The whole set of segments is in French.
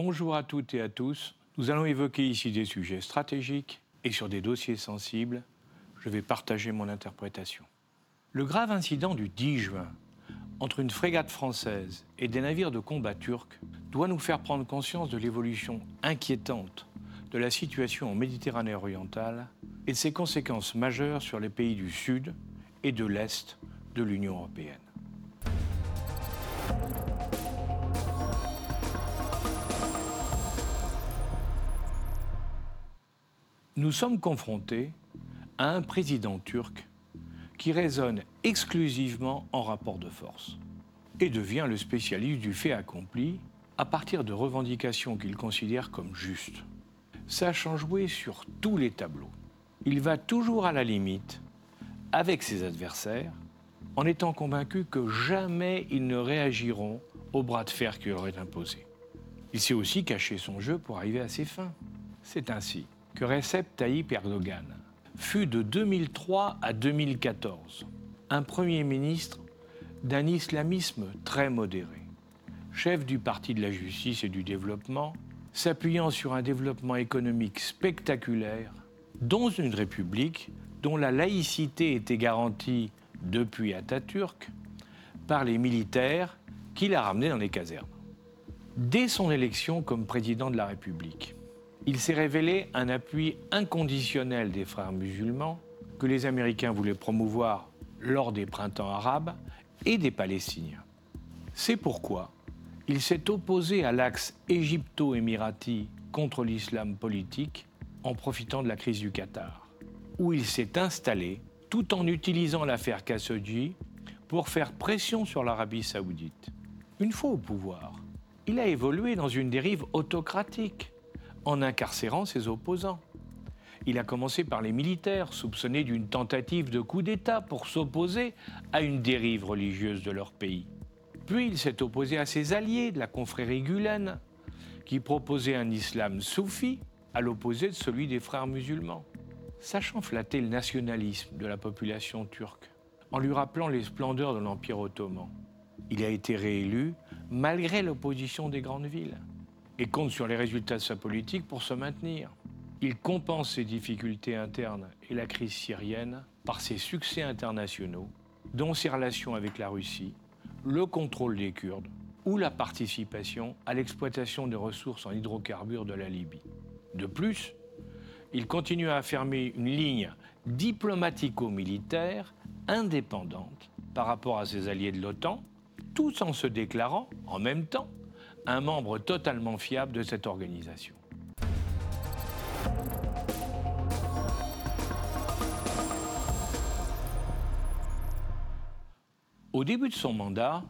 Bonjour à toutes et à tous. Nous allons évoquer ici des sujets stratégiques et sur des dossiers sensibles, je vais partager mon interprétation. Le grave incident du 10 juin entre une frégate française et des navires de combat turcs doit nous faire prendre conscience de l'évolution inquiétante de la situation en Méditerranée orientale et de ses conséquences majeures sur les pays du Sud et de l'Est de l'Union européenne. Nous sommes confrontés à un président turc qui raisonne exclusivement en rapport de force et devient le spécialiste du fait accompli à partir de revendications qu'il considère comme justes. Sachant jouer sur tous les tableaux, il va toujours à la limite avec ses adversaires en étant convaincu que jamais ils ne réagiront au bras de fer qu'il aurait imposé. Il sait aussi cacher son jeu pour arriver à ses fins. C'est ainsi que Recep Tayyip Erdogan fut de 2003 à 2014 un Premier ministre d'un islamisme très modéré, chef du Parti de la justice et du développement, s'appuyant sur un développement économique spectaculaire dans une république dont la laïcité était garantie depuis Atatürk par les militaires qu'il a ramenés dans les casernes. Dès son élection comme président de la République, il s'est révélé un appui inconditionnel des frères musulmans que les Américains voulaient promouvoir lors des printemps arabes et des Palestiniens. C'est pourquoi il s'est opposé à l'axe égypto-émirati contre l'islam politique en profitant de la crise du Qatar, où il s'est installé tout en utilisant l'affaire Khashoggi pour faire pression sur l'Arabie saoudite. Une fois au pouvoir, il a évolué dans une dérive autocratique en incarcérant ses opposants. Il a commencé par les militaires, soupçonnés d'une tentative de coup d'État pour s'opposer à une dérive religieuse de leur pays. Puis il s'est opposé à ses alliés de la confrérie Gulen, qui proposait un islam soufi à l'opposé de celui des frères musulmans. Sachant flatter le nationalisme de la population turque, en lui rappelant les splendeurs de l'Empire ottoman, il a été réélu malgré l'opposition des grandes villes et compte sur les résultats de sa politique pour se maintenir. Il compense ses difficultés internes et la crise syrienne par ses succès internationaux, dont ses relations avec la Russie, le contrôle des Kurdes ou la participation à l'exploitation des ressources en hydrocarbures de la Libye. De plus, il continue à affirmer une ligne diplomatico-militaire indépendante par rapport à ses alliés de l'OTAN, tout en se déclarant, en même temps, un membre totalement fiable de cette organisation. Au début de son mandat,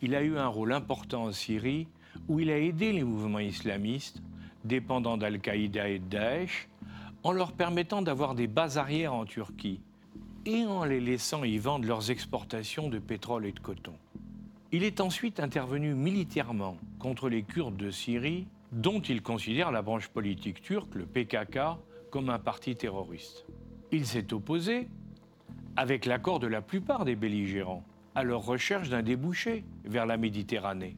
il a eu un rôle important en Syrie où il a aidé les mouvements islamistes dépendants d'Al-Qaïda et de Daesh en leur permettant d'avoir des bases arrières en Turquie et en les laissant y vendre leurs exportations de pétrole et de coton. Il est ensuite intervenu militairement contre les Kurdes de Syrie, dont il considère la branche politique turque, le PKK, comme un parti terroriste. Il s'est opposé, avec l'accord de la plupart des belligérants, à leur recherche d'un débouché vers la Méditerranée,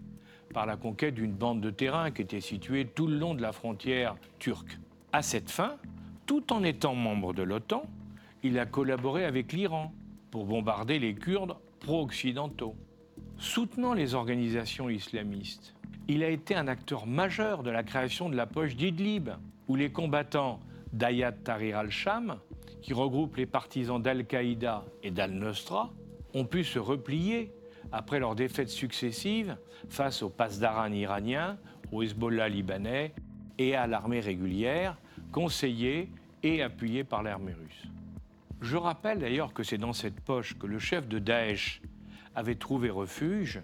par la conquête d'une bande de terrain qui était située tout le long de la frontière turque. À cette fin, tout en étant membre de l'OTAN, il a collaboré avec l'Iran pour bombarder les Kurdes pro-occidentaux soutenant les organisations islamistes. Il a été un acteur majeur de la création de la poche d'Idlib, où les combattants d'Ayat Tahrir al-Sham, qui regroupent les partisans d'Al-Qaïda et d'Al-Nusra, ont pu se replier après leurs défaites successives face au Pasdaran iranien, au Hezbollah libanais et à l'armée régulière, conseillée et appuyée par l'armée russe. Je rappelle d'ailleurs que c'est dans cette poche que le chef de Daesh, avait trouvé refuge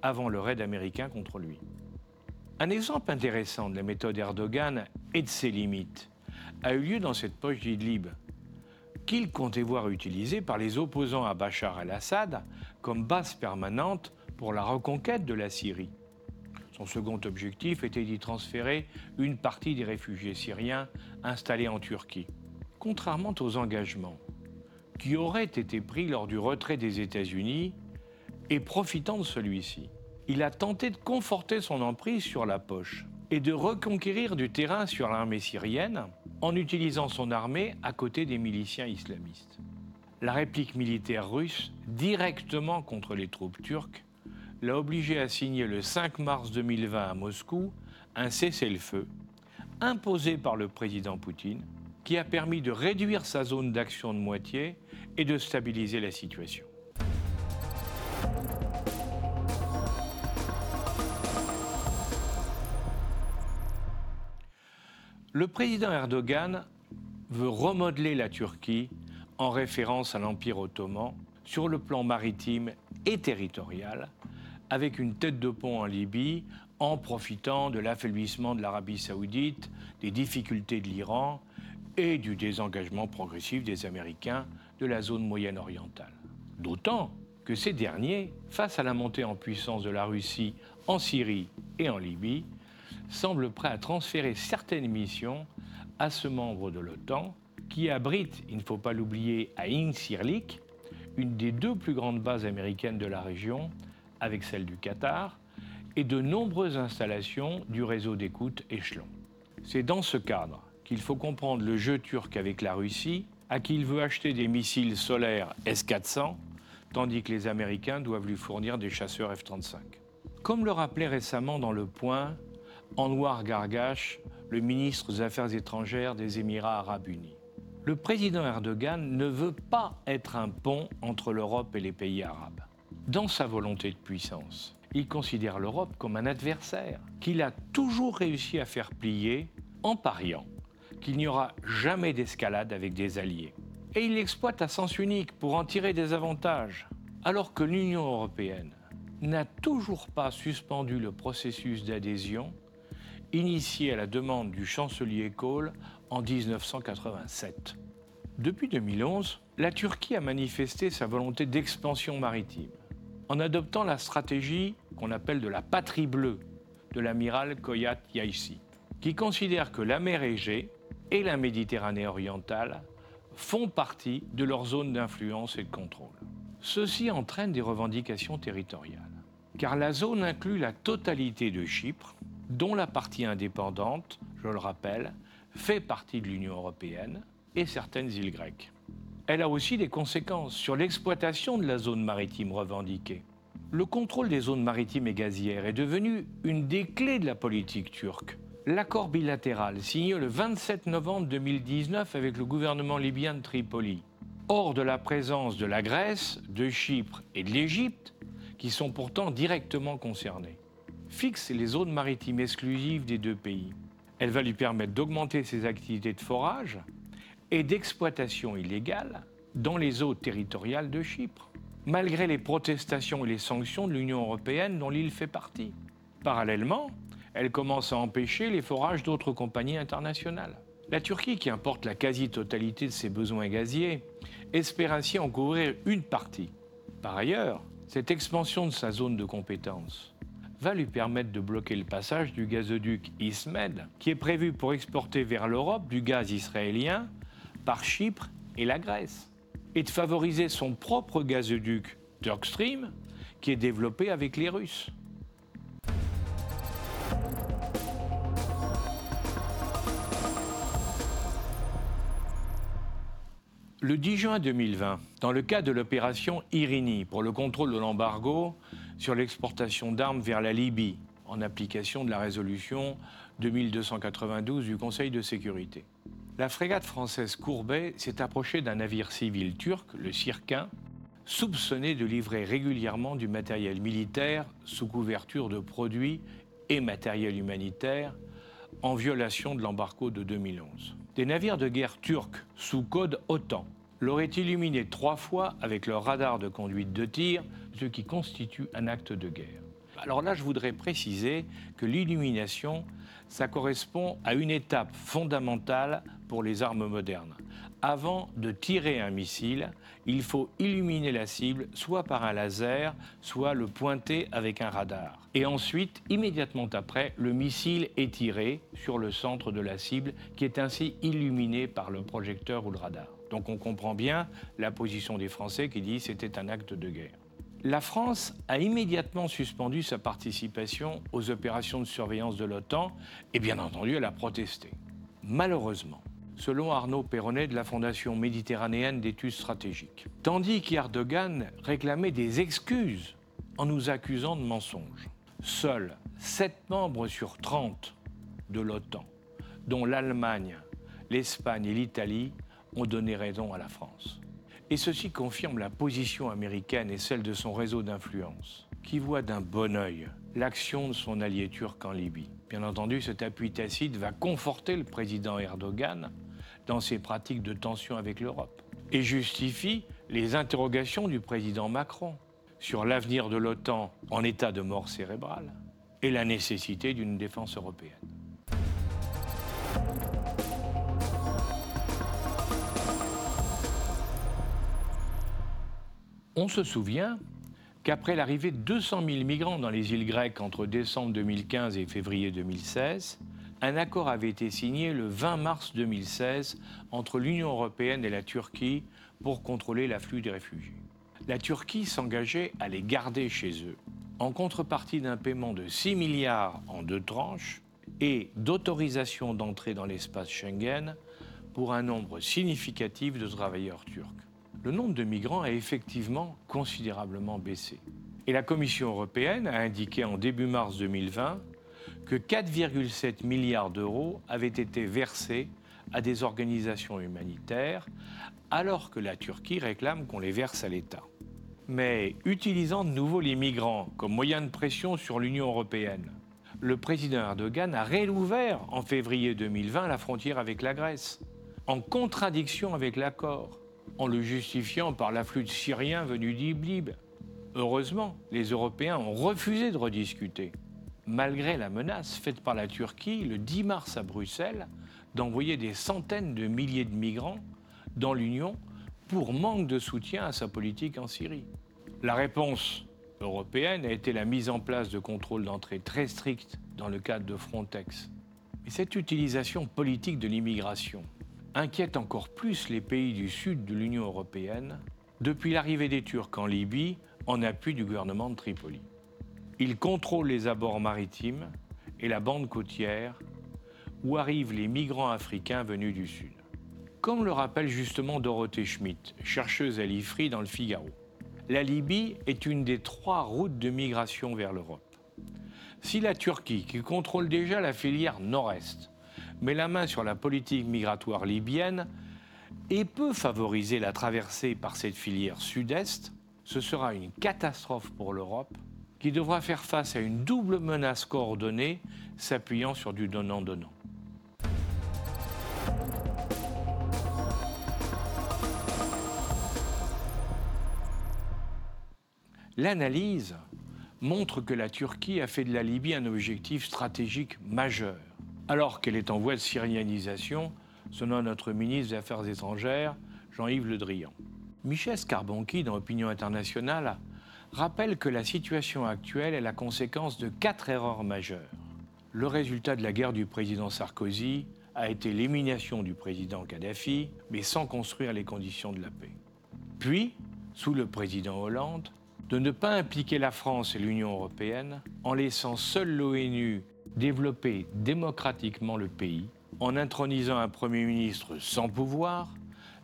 avant le raid américain contre lui. Un exemple intéressant de la méthode Erdogan et de ses limites a eu lieu dans cette poche d'Idlib, qu'il comptait voir utilisée par les opposants à Bachar el-Assad comme base permanente pour la reconquête de la Syrie. Son second objectif était d'y transférer une partie des réfugiés syriens installés en Turquie. Contrairement aux engagements qui auraient été pris lors du retrait des États-Unis, et profitant de celui-ci, il a tenté de conforter son emprise sur la poche et de reconquérir du terrain sur l'armée syrienne en utilisant son armée à côté des miliciens islamistes. La réplique militaire russe, directement contre les troupes turques, l'a obligé à signer le 5 mars 2020 à Moscou un cessez-le-feu imposé par le président Poutine qui a permis de réduire sa zone d'action de moitié et de stabiliser la situation. Le président Erdogan veut remodeler la Turquie en référence à l'Empire ottoman sur le plan maritime et territorial, avec une tête de pont en Libye, en profitant de l'affaiblissement de l'Arabie saoudite, des difficultés de l'Iran et du désengagement progressif des Américains de la zone moyenne orientale. D'autant que ces derniers, face à la montée en puissance de la Russie en Syrie et en Libye, semble prêt à transférer certaines missions à ce membre de l'OTAN qui abrite, il ne faut pas l'oublier, à Incirlik, une des deux plus grandes bases américaines de la région, avec celle du Qatar, et de nombreuses installations du réseau d'écoute Échelon. C'est dans ce cadre qu'il faut comprendre le jeu turc avec la Russie, à qui il veut acheter des missiles solaires S-400, tandis que les Américains doivent lui fournir des chasseurs F-35. Comme le rappelait récemment dans Le Point Anwar Gargash, le ministre des Affaires étrangères des Émirats arabes unis. Le président Erdogan ne veut pas être un pont entre l'Europe et les pays arabes. Dans sa volonté de puissance, il considère l'Europe comme un adversaire qu'il a toujours réussi à faire plier en pariant qu'il n'y aura jamais d'escalade avec des alliés. Et il l'exploite à sens unique pour en tirer des avantages, alors que l'Union européenne n'a toujours pas suspendu le processus d'adhésion initié à la demande du chancelier Kohl en 1987. Depuis 2011, la Turquie a manifesté sa volonté d'expansion maritime en adoptant la stratégie qu'on appelle de la patrie bleue de l'amiral Koyat Yaisi, qui considère que la mer Égée et la Méditerranée orientale font partie de leur zone d'influence et de contrôle. Ceci entraîne des revendications territoriales, car la zone inclut la totalité de Chypre, dont la partie indépendante, je le rappelle, fait partie de l'Union européenne et certaines îles grecques. Elle a aussi des conséquences sur l'exploitation de la zone maritime revendiquée. Le contrôle des zones maritimes et gazières est devenu une des clés de la politique turque. L'accord bilatéral signé le 27 novembre 2019 avec le gouvernement libyen de Tripoli, hors de la présence de la Grèce, de Chypre et de l'Égypte, qui sont pourtant directement concernés fixe les zones maritimes exclusives des deux pays. Elle va lui permettre d'augmenter ses activités de forage et d'exploitation illégale dans les eaux territoriales de Chypre, malgré les protestations et les sanctions de l'Union européenne dont l'île fait partie. Parallèlement, elle commence à empêcher les forages d'autres compagnies internationales. La Turquie, qui importe la quasi-totalité de ses besoins gaziers, espère ainsi en couvrir une partie. Par ailleurs, cette expansion de sa zone de compétence va lui permettre de bloquer le passage du gazoduc Ismed, qui est prévu pour exporter vers l'Europe du gaz israélien par Chypre et la Grèce, et de favoriser son propre gazoduc Turkstream, qui est développé avec les Russes. Le 10 juin 2020, dans le cadre de l'opération Irini pour le contrôle de l'embargo sur l'exportation d'armes vers la Libye, en application de la résolution 2292 du Conseil de sécurité. La frégate française Courbet s'est approchée d'un navire civil turc, le Sirkin, soupçonné de livrer régulièrement du matériel militaire sous couverture de produits et matériel humanitaire en violation de l'embargo de 2011. Des navires de guerre turcs sous code OTAN l'auraient illuminé trois fois avec leur radar de conduite de tir, ce qui constitue un acte de guerre. Alors là, je voudrais préciser que l'illumination, ça correspond à une étape fondamentale pour les armes modernes. Avant de tirer un missile, il faut illuminer la cible soit par un laser, soit le pointer avec un radar. Et ensuite, immédiatement après, le missile est tiré sur le centre de la cible qui est ainsi illuminé par le projecteur ou le radar. Donc on comprend bien la position des Français qui disent c'était un acte de guerre. La France a immédiatement suspendu sa participation aux opérations de surveillance de l'OTAN et bien entendu elle a protesté. Malheureusement, selon Arnaud Perronnet de la Fondation méditerranéenne d'études stratégiques, tandis qu'Erdogan réclamait des excuses en nous accusant de mensonges, seuls 7 membres sur 30 de l'OTAN, dont l'Allemagne, l'Espagne et l'Italie, ont donné raison à la France. Et ceci confirme la position américaine et celle de son réseau d'influence, qui voit d'un bon œil l'action de son allié turc en Libye. Bien entendu, cet appui tacite va conforter le président Erdogan dans ses pratiques de tension avec l'Europe et justifie les interrogations du président Macron sur l'avenir de l'OTAN en état de mort cérébrale et la nécessité d'une défense européenne. On se souvient qu'après l'arrivée de 200 000 migrants dans les îles grecques entre décembre 2015 et février 2016, un accord avait été signé le 20 mars 2016 entre l'Union européenne et la Turquie pour contrôler l'afflux des réfugiés. La Turquie s'engageait à les garder chez eux, en contrepartie d'un paiement de 6 milliards en deux tranches et d'autorisation d'entrer dans l'espace Schengen pour un nombre significatif de travailleurs turcs le nombre de migrants a effectivement considérablement baissé. Et la Commission européenne a indiqué en début mars 2020 que 4,7 milliards d'euros avaient été versés à des organisations humanitaires, alors que la Turquie réclame qu'on les verse à l'État. Mais utilisant de nouveau les migrants comme moyen de pression sur l'Union européenne, le président Erdogan a réouvert en février 2020 la frontière avec la Grèce, en contradiction avec l'accord en le justifiant par l'afflux de Syriens venus d'Iblib. Heureusement, les Européens ont refusé de rediscuter, malgré la menace faite par la Turquie le 10 mars à Bruxelles d'envoyer des centaines de milliers de migrants dans l'Union pour manque de soutien à sa politique en Syrie. La réponse européenne a été la mise en place de contrôles d'entrée très stricts dans le cadre de Frontex. Mais cette utilisation politique de l'immigration inquiète encore plus les pays du sud de l'Union européenne depuis l'arrivée des Turcs en Libye en appui du gouvernement de Tripoli. Ils contrôlent les abords maritimes et la bande côtière où arrivent les migrants africains venus du sud. Comme le rappelle justement Dorothée Schmidt, chercheuse à l'IFRI dans le Figaro, la Libye est une des trois routes de migration vers l'Europe. Si la Turquie, qui contrôle déjà la filière nord-est, met la main sur la politique migratoire libyenne et peut favoriser la traversée par cette filière sud-est, ce sera une catastrophe pour l'Europe qui devra faire face à une double menace coordonnée s'appuyant sur du donnant-donnant. L'analyse montre que la Turquie a fait de la Libye un objectif stratégique majeur alors qu'elle est en voie de syrianisation, selon notre ministre des Affaires étrangères, Jean-Yves Le Drian. Michel Scarbonchi, dans Opinion internationale, rappelle que la situation actuelle est la conséquence de quatre erreurs majeures. Le résultat de la guerre du président Sarkozy a été l'élimination du président Kadhafi, mais sans construire les conditions de la paix. Puis, sous le président Hollande, de ne pas impliquer la France et l'Union européenne en laissant seule l'ONU développer démocratiquement le pays en intronisant un Premier ministre sans pouvoir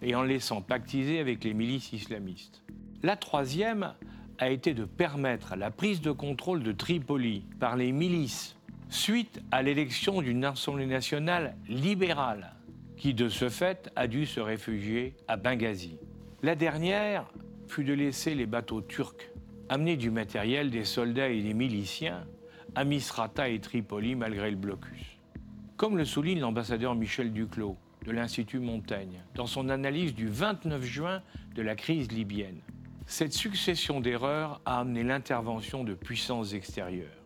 et en laissant pactiser avec les milices islamistes. La troisième a été de permettre la prise de contrôle de Tripoli par les milices suite à l'élection d'une Assemblée nationale libérale qui, de ce fait, a dû se réfugier à Benghazi. La dernière fut de laisser les bateaux turcs amener du matériel, des soldats et des miliciens à Misrata et Tripoli malgré le blocus. Comme le souligne l'ambassadeur Michel Duclos de l'Institut Montaigne dans son analyse du 29 juin de la crise libyenne, cette succession d'erreurs a amené l'intervention de puissances extérieures.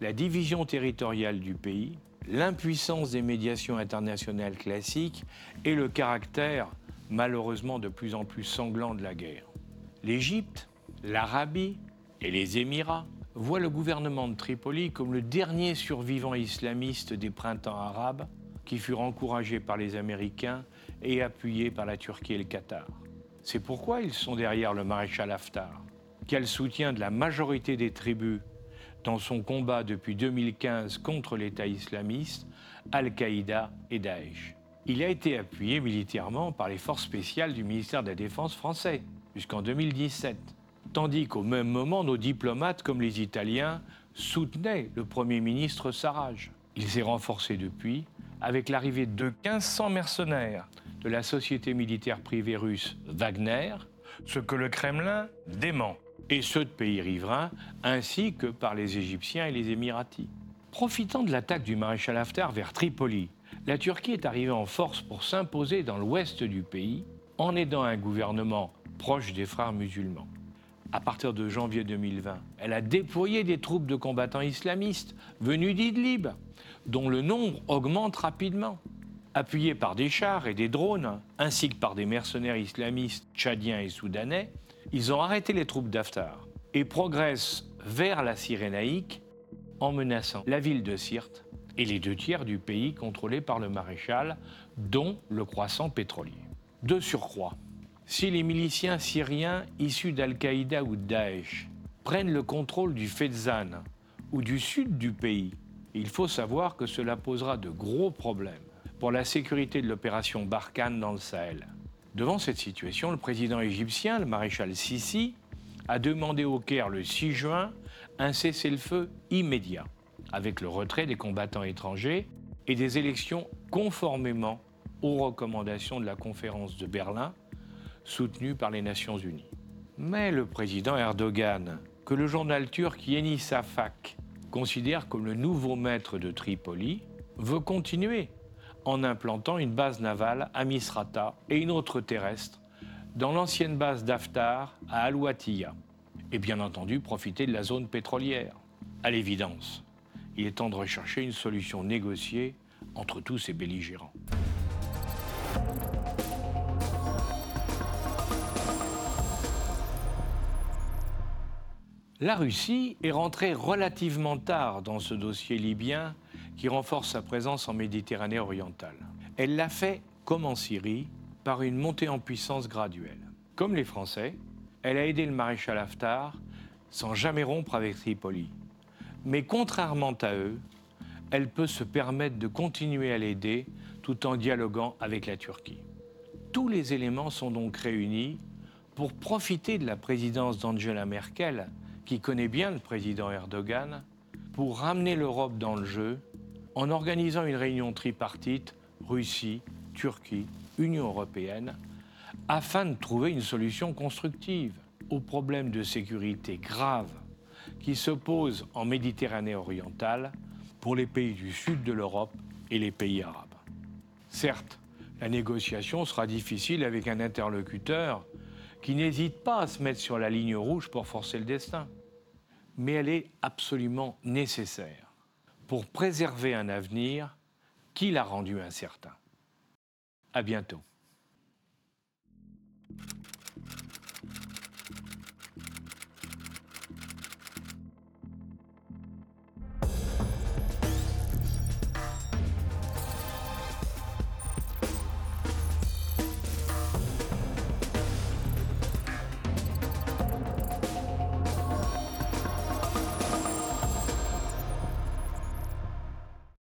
La division territoriale du pays, l'impuissance des médiations internationales classiques et le caractère malheureusement de plus en plus sanglant de la guerre. L'Égypte, l'Arabie et les Émirats voit le gouvernement de Tripoli comme le dernier survivant islamiste des printemps arabes qui furent encouragés par les Américains et appuyés par la Turquie et le Qatar. C'est pourquoi ils sont derrière le maréchal Haftar, qui a le soutien de la majorité des tribus dans son combat depuis 2015 contre l'État islamiste, Al-Qaïda et Daesh. Il a été appuyé militairement par les forces spéciales du ministère de la Défense français jusqu'en 2017, tandis qu'au même moment, nos diplomates comme les Italiens soutenaient le Premier ministre Sarraj. Il s'est renforcé depuis avec l'arrivée de 1500 mercenaires de la société militaire privée russe Wagner, ce que le Kremlin dément, et ceux de pays riverains, ainsi que par les Égyptiens et les Émiratis. Profitant de l'attaque du maréchal Haftar vers Tripoli, la Turquie est arrivée en force pour s'imposer dans l'ouest du pays en aidant un gouvernement proche des frères musulmans. À partir de janvier 2020, elle a déployé des troupes de combattants islamistes venus d'Idlib, dont le nombre augmente rapidement. Appuyés par des chars et des drones, ainsi que par des mercenaires islamistes tchadiens et soudanais, ils ont arrêté les troupes d'Haftar et progressent vers la Cyrénaïque en menaçant la ville de Sirte et les deux tiers du pays contrôlés par le maréchal, dont le croissant pétrolier. De surcroît, si les miliciens syriens issus d'Al-Qaïda ou de Daesh prennent le contrôle du Fezzan ou du sud du pays, il faut savoir que cela posera de gros problèmes pour la sécurité de l'opération Barkhane dans le Sahel. Devant cette situation, le président égyptien, le maréchal Sisi, a demandé au Caire le 6 juin un cessez-le-feu immédiat, avec le retrait des combattants étrangers et des élections conformément aux recommandations de la conférence de Berlin, soutenue par les Nations Unies. Mais le président Erdogan, que le journal turc Yeni Safak considère comme le nouveau maître de Tripoli, veut continuer en implantant une base navale à Misrata et une autre terrestre dans l'ancienne base d'Aftar à Al-Watiya, et bien entendu profiter de la zone pétrolière. À l'évidence, il est temps de rechercher une solution négociée entre tous ces belligérants. La Russie est rentrée relativement tard dans ce dossier libyen qui renforce sa présence en Méditerranée orientale. Elle l'a fait, comme en Syrie, par une montée en puissance graduelle. Comme les Français, elle a aidé le maréchal Haftar sans jamais rompre avec Tripoli. Mais contrairement à eux, elle peut se permettre de continuer à l'aider tout en dialoguant avec la Turquie. Tous les éléments sont donc réunis pour profiter de la présidence d'Angela Merkel, qui connaît bien le président Erdogan, pour ramener l'Europe dans le jeu en organisant une réunion tripartite Russie, Turquie, Union européenne, afin de trouver une solution constructive aux problèmes de sécurité graves qui se posent en Méditerranée orientale pour les pays du sud de l'Europe et les pays arabes. Certes, la négociation sera difficile avec un interlocuteur qui n'hésite pas à se mettre sur la ligne rouge pour forcer le destin, mais elle est absolument nécessaire pour préserver un avenir qui l'a rendu incertain. À bientôt.